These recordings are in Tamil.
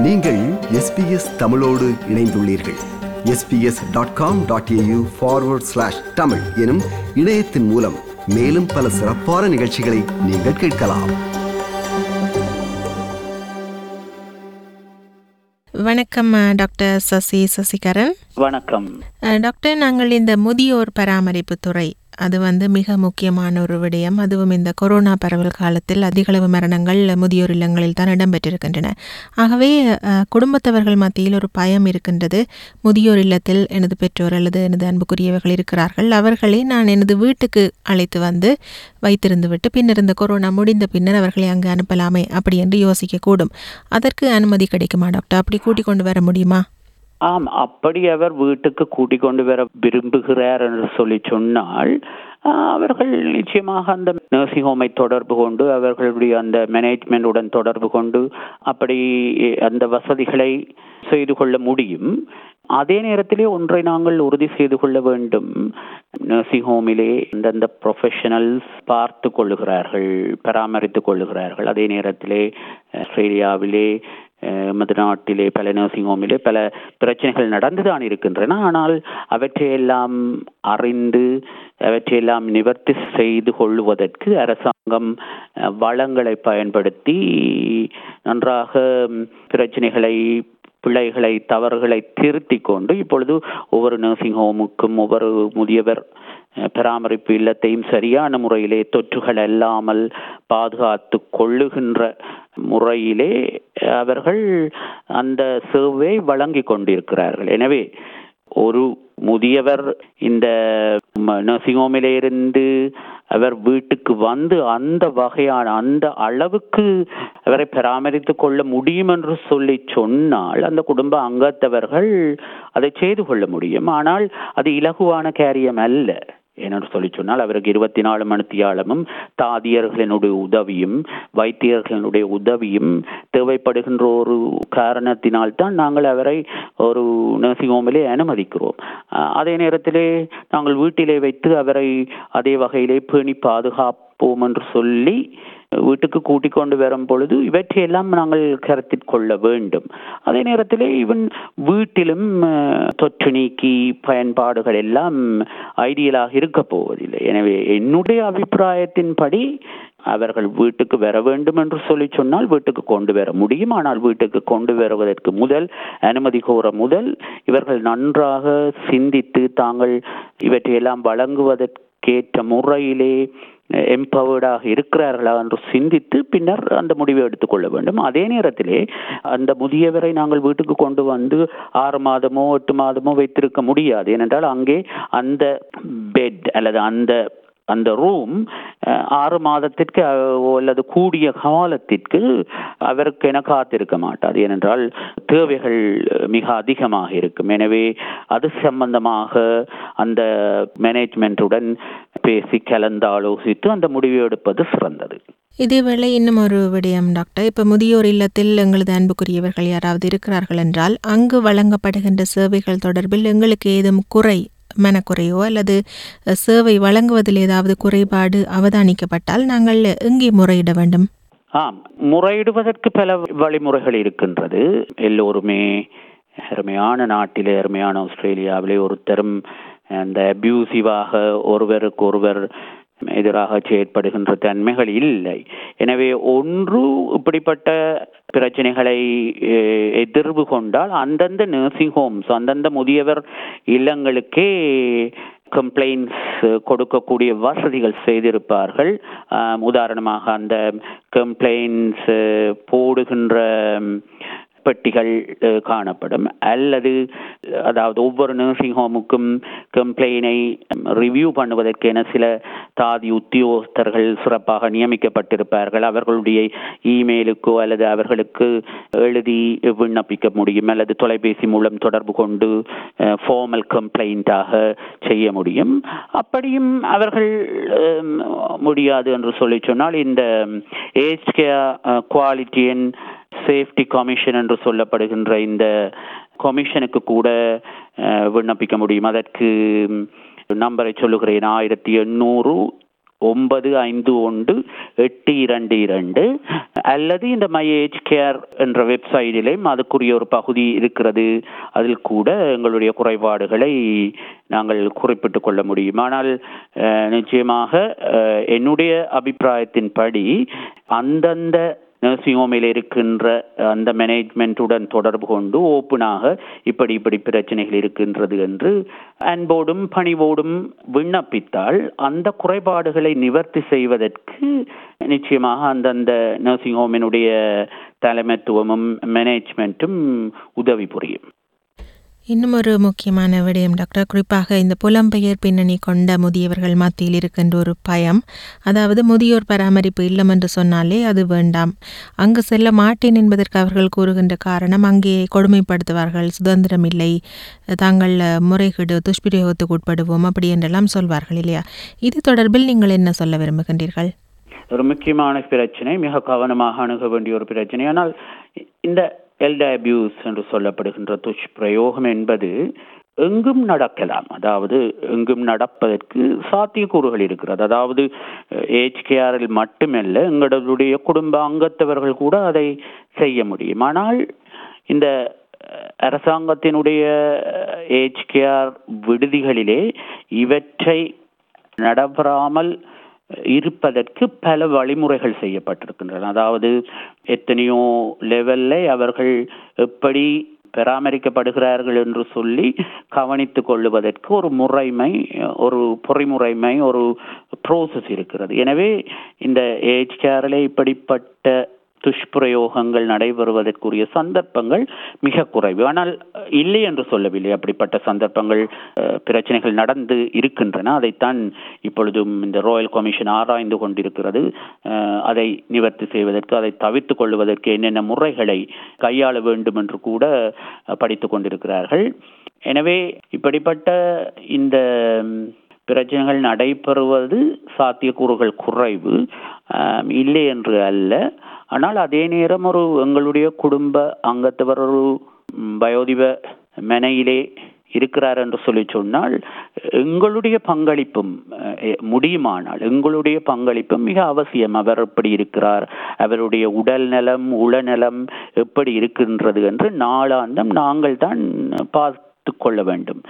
நீங்கள் எஸ்பிஎஸ் தமிழோடு இணைந்துள்ளீர்கள். SBS dot com dot AU forward slash Tamil எனும் இணையத்தின் மூலம் மேலும் பல சிறப்பான நிகழ்ச்சிகளை நீங்கள் கேட்கலாம். வணக்கம் டாக்டர் சசி சசிகரன். வணக்கம். டாக்டர் நாங்கள் இந்த முதியோர் பராமரிப்பு துறை அது வந்து மிக முக்கியமான ஒரு விடயம். அதுவும் இந்த கொரோனா பரவல் காலத்தில் அதிகளவு மரணங்கள் முதியோர் இல்லங்களில் தான் இடம்பெற்றிருக்கின்றன. ஆகவே குடும்பத்தவர்கள் மத்தியில் ஒரு பயம் இருக்கின்றது. முதியோர் இல்லத்தில் எனது பெற்றோர் அல்லது எனது அன்புக்குரியவர்கள் இருக்கிறார்கள். அவர்களை நான் எனது வீட்டுக்கு அழைத்து வந்து வைத்திருந்து விட்டு பின்னர் இந்த கொரோனா முடிந்த பின்னர் அவர்களை அங்கு அனுப்பலாமே அப்படி என்று யோசிக்கக்கூடும். அதற்கு அனுமதி கிடைக்குமா டாக்டர்? அப்படி கூட்டிக் கொண்டு வர முடியுமா? ஆம் அப்படி அவர் வீட்டுக்கு கூட்டிக் கொண்டு வர விரும்புகிறார் என்று சொல்லி சொன்னால் அவர்கள் நிச்சயமாக அந்த நர்சிங் ஹோமை தொடர்பு கொண்டு அவர்களுடைய அந்த மேனேஜ்மெண்டுடன் தொடர்பு கொண்டு அப்படி அந்த வசதிகளை செய்து கொள்ள முடியும். அதே நேரத்திலே ஒன்றை நாங்கள் உறுதி செய்து கொள்ள வேண்டும். நர்சிங் ஹோமிலே அந்தந்த ப்ரொஃபஷனல்ஸ் பார்த்து கொள்ளுகிறார்கள் பராமரித்துக் கொள்ளுகிறார்கள். அதே நேரத்திலே ஆஸ்திரேலியாவிலே எமது நாட்டிலே பல நர்சிங் ஹோமிலே பல பிரச்சனைகள் நடந்துதான் இருக்கின்றன. ஆனால் அவற்றையெல்லாம் அறிந்து அவற்றையெல்லாம் நிவர்த்தி செய்து கொள்வதற்கு அரசாங்கம் வளங்களை பயன்படுத்தி நன்றாக பிரச்சனைகளை பிழைகளை தவறுகளை திருத்தி கொண்டு இப்பொழுது ஒவ்வொரு நர்சிங் ஹோமுக்கும் ஒவ்வொரு முதியவர் பராமரிப்பு இல்லத்தையும் சரியான முறையிலே தொற்றுகள் அல்லாமல் பாதுகாத்து கொள்ளுகின்ற முறையிலே அவர்கள் அந்த சேவை வழங்கி கொண்டிருக்கிறார்கள். எனவே ஒரு முதியவர் இந்த நர்சிங் ஹோமிலிருந்து அவர் வீட்டுக்கு வந்து அந்த வகையான அந்த அளவுக்கு அவரை பராமரித்து கொள்ள முடியும் என்று சொல்லி சொன்னால் அந்த குடும்ப அங்கத்தவர்கள் அதை செய்து கொள்ள முடியும். ஆனால் அது இலகுவான காரியம் அல்ல. ஏனென்று சொல்லி சொன்னால் அவருக்கு இருபத்தி நாலு மணித்தியாலமும் தாதியர்களினுடைய உதவியும் வைத்தியர்களினுடைய உதவியும் தேவைப்படுகின்ற ஒரு காரணத்தினால் தான் நாங்கள் அவரை ஒரு நர்சிங் ஹோமிலே அனுமதிக்கிறோம். அதே நேரத்திலே நாங்கள் வீட்டிலே வைத்து அவரை அதே வகையிலே பேணி பாதுகாப்போம் என்று சொல்லி வீட்டுக்கு கூட்டிக் கொண்டு வரும் பொழுது இவற்றையெல்லாம் நாங்கள் கருத்தில் கொள்ள வேண்டும். அதே நேரத்திலே இவன் வீட்டிலும் தொற்று நீக்கி பயன்பாடுகள் எல்லாம் ஐடியலாக இருக்க போவதில்லை. எனவே என்னுடைய அபிப்பிராயத்தின்படி அவர்கள் வீட்டுக்கு வர வேண்டும் என்று சொல்லி சொன்னால் வீட்டுக்கு கொண்டு வர முடியும். ஆனால் வீட்டுக்கு கொண்டு வருவதற்கு முதல் அனுமதி கோர முதல் இவர்கள் நன்றாக சிந்தித்து தாங்கள் இவற்றையெல்லாம் வழங்குவதற்கேற்ற முறையிலே எம்பவர்டாக இருக்கிறார்களா என்று சிந்தித்து பின்னர் அந்த முடிவை எடுத்துக்கொள்ள வேண்டும். அதே நேரத்திலே அந்த முதியவரை நாங்கள் வீட்டுக்கு கொண்டு வந்து ஆறு மாதமோ எட்டு மாதமோ வைத்திருக்க முடியாது. ஏனென்றால் அங்கே அந்த பெட் அல்லது அந்த அந்த ரூம் ஆறு மாதத்திற்கு அல்லது கூடிய காலத்திற்கு அவருக்கு என காத்திருக்க மாட்டாது. ஏனென்றால் தேவைகள் மிக அதிகமாக இருக்கும். எனவே அது சம்பந்தமாக அந்த மேனேஜ்மெண்ட்டுடன் பேசி கலந்தாலோசித்து அந்த முடிவை எடுப்பது சிறந்தது. இதேவேளை இன்னும் ஒரு விடயம் டாக்டர். இப்போ முதியோர் இல்லத்தில் எங்களது அன்புக்குரியவர்கள் யாராவது இருக்கிறார்கள் என்றால் அங்கு வழங்கப்படுகின்ற சேவைகள் தொடர்பில் எங்களுக்கு ஏதும் குறை மனக்குறையோ அல்லது சேவை வழங்குவதில் ஏதாவது குறைபாடு அவதானிக்கப்பட்டால் நாங்கள் எங்கே முறையிட வேண்டும்? ஆம். முறையிடுவதற்கு பல வழிமுறைகள் இருக்கின்றது. எல்லோருமே அருமையான நாட்டிலே அருமையான ஆஸ்திரேலியாவிலே ஒருத்தரும் அந்த அபியூசிவாக ஒருவருக்கு ஒருவர் எதிராக செயற்படுகின்ற தன்மைகள் இல்லை. எனவே ஒன்று இப்படிப்பட்ட பிரச்சனைகளை எதிர்வு கொண்டால் அந்தந்த நர்சிங் ஹோம்ஸ் அந்தந்த முதியவர் இல்லங்களுக்கே கம்ப்ளைண்ட்ஸ் கொடுக்கக்கூடிய வசதிகள் செய்திருப்பார்கள். உதாரணமாக அந்த கம்ப்ளைண்ட்ஸ் போடுகின்ற பெட்டிகள் காணப்படும். அல்லது அதாவது ஒவ்வொரு நர்சிங் ஹோமுக்கும் கம்ப்ளைனை ரிவ்யூ பண்ணுவதற்கென சில தாதி உத்தியோகஸ்தர்கள் சிறப்பாக நியமிக்கப்பட்டிருப்பார்கள். அவர்களுடைய இமெயிலுக்கோ அல்லது அவர்களுக்கு எழுதி விண்ணப்பிக்க முடியும். அல்லது தொலைபேசி மூலம் தொடர்பு கொண்டு ஃபார்மல் கம்ப்ளைண்ட்டாக செய்ய முடியும். அப்படியும் அவர்கள் முடியாது என்று சொல்லி சொன்னால் இந்த age care quality and safety commission என்று சொல்லப்படுகின்ற இந்த கமிஷனுக்கு கூட விண்ணப்பிக்க முடியும். அதற்கு நம்பரை சொல்லுகிறேன். ஆயிரத்தி எண்ணூறு ஒன்பது ஐந்து ஒன்று எட்டு இரண்டு இரண்டு. அல்லது இந்த மை ஏஜ் கேர் என்ற வெப்சைட்டிலேயும் அதுக்குரிய ஒரு பகுதி இருக்கிறது. அதில் கூட எங்களுடைய குறைபாடுகளை நாங்கள் குறிப்பிட்டு கொள்ள முடியும். ஆனால் நிச்சயமாக என்னுடைய அபிப்பிராயத்தின்படி அந்தந்த நர்சிங் ஹோமில் இருக்கின்ற அந்த மேனேஜ்மெண்ட்டுடன் தொடர்பு கொண்டு ஓப்பனாக இப்படி இப்படி பிரச்சனைகள் இருக்கின்றது என்று அன்போடும் பணிவோடும் விண்ணப்பித்தால் அந்த குறைபாடுகளை நிவர்த்தி செய்வதற்கு நிச்சயமாக அந்தந்த நர்சிங் ஹோமினுடைய தலைமைத்துவமும் மேனேஜ்மெண்ட்டும் உதவி புரியும். இன்னும் ஒரு முக்கியமான விடயம் டாக்டர். குறிப்பாக இந்த புலம்பெயர் பின்னணி கொண்ட முதியவர்கள் மத்தியில் இருக்கின்ற ஒரு பயம். அதாவது முதியோர் பராமரிப்பு இல்லம் என்று சொன்னாலே அது வேண்டாம். அங்கு செல்ல மாட்டேன் என்பதற்கு அவர்கள் கூறுகின்ற காரணம் அங்கே கொடுமைப்படுத்துவார்கள் சுதந்திரம் இல்லை. தாங்கள் முறைகேடு துஷ்பிரயோகத்துக்கு உட்படுவோம் அப்படி என்றெல்லாம் சொல்வார்கள் இல்லையா? இது தொடர்பில் நீங்கள் என்ன சொல்ல விரும்புகின்றீர்கள்? ஒரு முக்கியமான பிரச்சனை மிக கவனமாக அணுக வேண்டிய ஒரு பிரச்சனை. ஆனால் இந்த எல்ட அபியூஸ் என்று சொல்லப்படுகின்ற துஷ்பிரயோகம் என்பது எங்கும் நடக்கலாம். அதாவது எங்கும் நடப்பதற்கு சாத்தியக்கூறுகள் இருக்கிறது. அதாவது ஏஜ் கேரில் மட்டுமல்ல எங்களுடைய குடும்ப அங்கத்தவர்கள் கூட அதை செய்ய முடியும். ஆனால் இந்த அஹ், அரசாங்கத்தினுடைய ஏஜ்கேஆர் விடுதிகளிலே இவற்றை நடைபெறாமல் இருப்பதற்கு பல வழிமுறைகள் செய்யப்பட்டிருக்கின்றன. அதாவது எத்தனையோ லெவல்ல அவர்கள் எப்படி பராமரிக்கப்படுகிறார்கள் என்று சொல்லி கவனித்துக் கொள்ளுவதற்கு ஒரு முறைமை ஒரு பொறிமுறைமை ஒரு ப்ரோசஸ் இருக்கிறது. எனவே இந்த ஏஜ் கேரில் இப்படிப்பட்ட துஷ்பிரயோகங்கள் நடைபெறுவதற்குரிய சந்தர்ப்பங்கள் மிக குறைவு. ஆனால் இல்லை என்று சொல்லவில்லை. அப்படிப்பட்ட சந்தர்ப்பங்கள் பிரச்சனைகள் நடந்து இருக்கின்றன. அதைத்தான் இப்பொழுதும் இந்த ராயல் கமிஷன் ஆராய்ந்து கொண்டிருக்கிறது. அதை நிவர்த்தி செய்வதற்கு அதை தவிர்த்து கொள்வதற்கு என்னென்ன முறைகளை கையாள வேண்டும் என்று கூட படித்து படித்துக் கொண்டிருக்கிறார்கள். எனவே இப்படிப்பட்ட இந்த பிரச்சனைகள் நடைபெறுவது சாத்தியக்கூறுகள் குறைவு இல்லை என்று அல்ல. ஆனால் அதே நேரம் ஒரு எங்களுடைய குடும்ப அங்கத்தவர் ஒரு பயோதிப மனையிலே இருக்கிறார் என்று சொல்லி சொன்னால் எங்களுடைய பங்களிப்பும் முடியுமானால் எங்களுடைய பங்களிப்பும் மிக அவசியம். அவர் எப்படி இருக்கிறார்? அவருடைய உடல் நலம் உளநலம் எப்படி இருக்கின்றது என்று நாளாந்தம் நாங்கள் தான் பார்த்து கொள்ள வேண்டும்.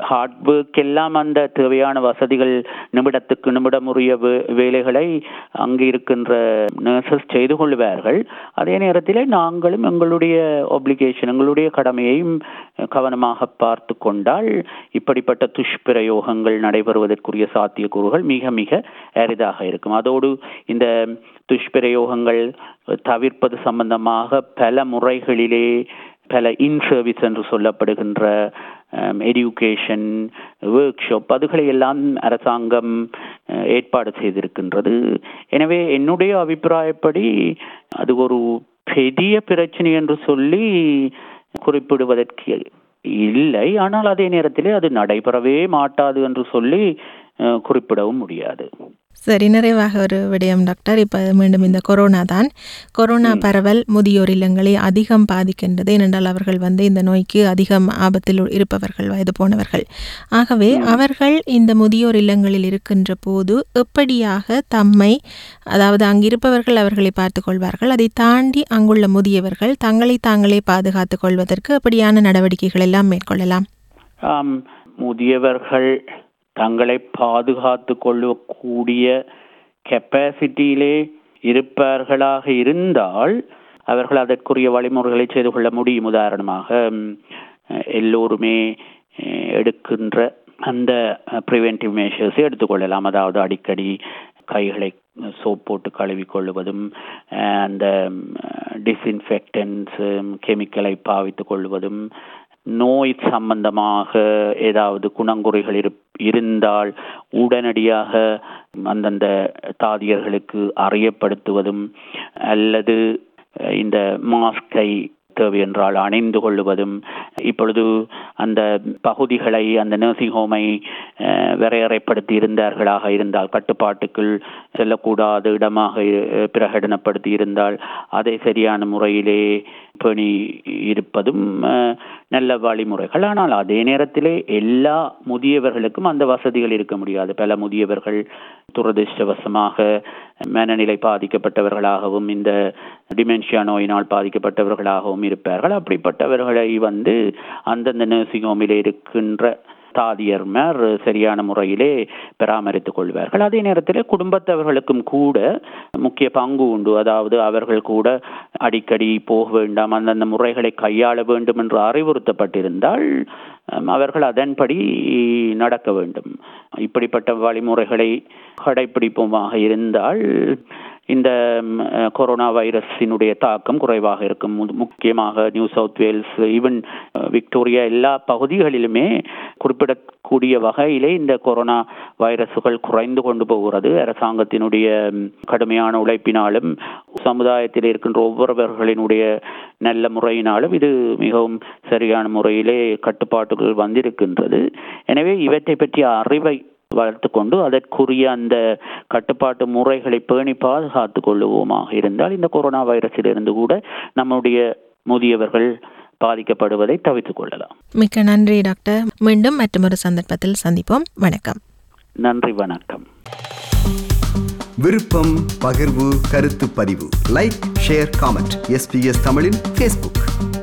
ஹார்ட் ஒர்க் எல்லாம் அந்த தேவையான வசதிகள் நிமிடத்துக்கு நிமிடமுரிய வே- வேலைகளை அங்கு இருக்கின்ற நர்சஸ் செய்து கொள்வார்கள். அதே நேரத்தில் நாங்களும் எங்களுடைய ஒப்ளிகேஷன் எங்களுடைய கடமையையும் கவனமாக பார்த்து கொண்டால் இப்படிப்பட்ட துஷ்பிரயோகங்கள் நடைபெறுவதற்குரிய சாத்தியக்கூறுகள் மிக மிக அரிதாக இருக்கும். அதோடு இந்த துஷ்பிரயோகங்கள் தவிர்ப்பது சம்பந்தமாக பல முறைகளிலே பல இன் சர்வீஸ் என்று சொல்லப்படுகின்ற எடியூகேஷன் ஒர்க் ஷாப் அதுகளை எல்லாம் அரசாங்கம் uh, ஏற்பாடு செய்திருக்கின்றது. எனவே என்னுடைய அபிப்பிராயப்படி அது ஒரு பெரிய பிரச்சனை என்று சொல்லி குறிப்பிடுவதற்கு இல்லை. ஆனால் அதே நேரத்திலே அது நடைபெறவே மாட்டாது என்று சொல்லி uh, குறிப்பிடவும் முடியாது. சரி நிறைவாக ஒரு விடயம். டாக்டர் இப்போ மீண்டும் இந்த கொரோனா தான். கொரோனா பரவல் முதியோர் இல்லங்களை அதிகம் பாதிக்கின்றது. ஏனென்றால் அவர்கள் வந்து இந்த நோய்க்கு அதிகம் ஆபத்தில் இருப்பவர்கள் வயது போனவர்கள். ஆகவே அவர்கள் இந்த முதியோர் இல்லங்களில் இருக்கின்ற போது எப்படியாக தம்மை அதாவது அங்கிருப்பவர்கள் அவர்களை பார்த்துக் கொள்வார்கள். அதை தாண்டி அங்குள்ள முதியவர்கள் தங்களை தாங்களே பாதுகாத்துக் கொள்வதற்கு எப்படியான நடவடிக்கைகள் எல்லாம் மேற்கொள்ளலாம்? முதியவர்கள் தங்களை பாதுகாத்து கொள்ளக்கூடிய கெப்பாசிட்டியிலே இருப்பார்களாக இருந்தால் அவர்கள் அதற்குரிய வழிமுறைகளை செய்து கொள்ள முடியும். உதாரணமாக எல்லோருமே எடுக்கின்ற அந்த ப்ரிவென்டிவ் மெஷர்ஸை எடுத்துக்கொள்ளலாம் அதாவது அடிக்கடி கைகளை சோப் போட்டு கழுவி கொள்வதும் அஹ், அந்த டிஸ்இன்ஃபெக்டன்ஸ் கெமிக்கலை பாவித்துக் கொள்வதும் நோய் சம்பந்தமாக ஏதாவது குணங்குறைகள் இரு இருந்தால் உடனடியாக அந்தந்த தாதியர்களுக்கு அறியப்படுத்துவதும் அல்லது அஹ், இந்த மாஸ்கை தேவை என்றால் அணிந்து கொள்ளுவதும் இப்பொழுது அந்த பகுதிகளை அந்த நர்சிங் ஹோமை அஹ், வரையறைப்படுத்தி இருந்தார்களாக இருந்தால் கட்டுப்பாட்டுக்குள் செல்லக்கூடாத இடமாக பிரகடனப்படுத்தி இருந்தால் அதை சரியான முறையிலே பேணி இருப்பதும் அஹ், நல்ல வழிமுறைகள். ஆனால் அதே நேரத்திலே எல்லா முதியவர்களுக்கும் அந்த வசதிகள் இருக்க முடியாது. பல முதியவர்கள் துரதிர்ஷ்டவசமாக மனநிலை பாதிக்கப்பட்டவர்களாகவும் இந்த டிமென்ஷியா நோயினால் பாதிக்கப்பட்டவர்களாகவும் இருப்பார்கள். அப்படிப்பட்டவர்களை வந்து அந்தந்த நர்சிங் ஹோமிலே இருக்கின்ற தாதியர்மார் சரியான முறையிலே பராமரித்துக் கொள்வார்கள். அதே நேரத்தில் குடும்பத்தவர்களுக்கும் கூட முக்கிய பங்கு உண்டு. அதாவது அவர்கள் கூட அடிக்கடி போக வேண்டாம் அந்தந்த முறைகளை கையாள வேண்டும் என்று அறிவுறுத்தப்பட்டிருந்தால் அவர்கள் அதன்படி நடக்க வேண்டும். இப்படிப்பட்ட வழிமுறைகளை கடைபிடிப்போமாக இருந்தால் இந்த கொரோனா வைரஸினுடைய தாக்கம் குறைவாக இருக்கும். மு- முக்கியமாக New South Wales even Victoria எல்லா பகுதிகளிலுமே குறிப்பிட கூடிய வகையிலே இந்த கொரோனா வைரசுகள் குறைந்து கொண்டு போகிறது. அரசாங்கத்தினுடைய கடுமையான உழைப்பினாலும் சமுதாயத்தில் இருக்கின்ற ஒவ்வொருவர்களினுடைய நல்ல முறையினாலும் இது மிகவும் சரியான முறையிலே கட்டுப்பாட்டுகள் வந்திருக்கின்றது. எனவே இவற்றை பற்றிய அறிவை வளர்த்து கொண்டு அதற்குரிய அந்த கட்டுப்பாட்டு முறைகளை பேணி பாதுகாத்து கொள்ளுவோமாக இருந்தால் இந்த கொரோனா வைரஸிலிருந்து கூட நம்முடைய முதியவர்கள் பாதிக்கப்படுவதை தவிர்த்துக் கொள்ளலாம். மிக்க நன்றி டாக்டர். மீண்டும் மற்றொரு சந்தர்ப்பத்தில் சந்திப்போம். வணக்கம். நன்றி வணக்கம். விருப்பம் பகிர்வு கருத்து பதிவு. லைக் ஷேர் காமெண்ட் எஸ்பிஎஸ் தமிழின் ஃபேஸ்புக்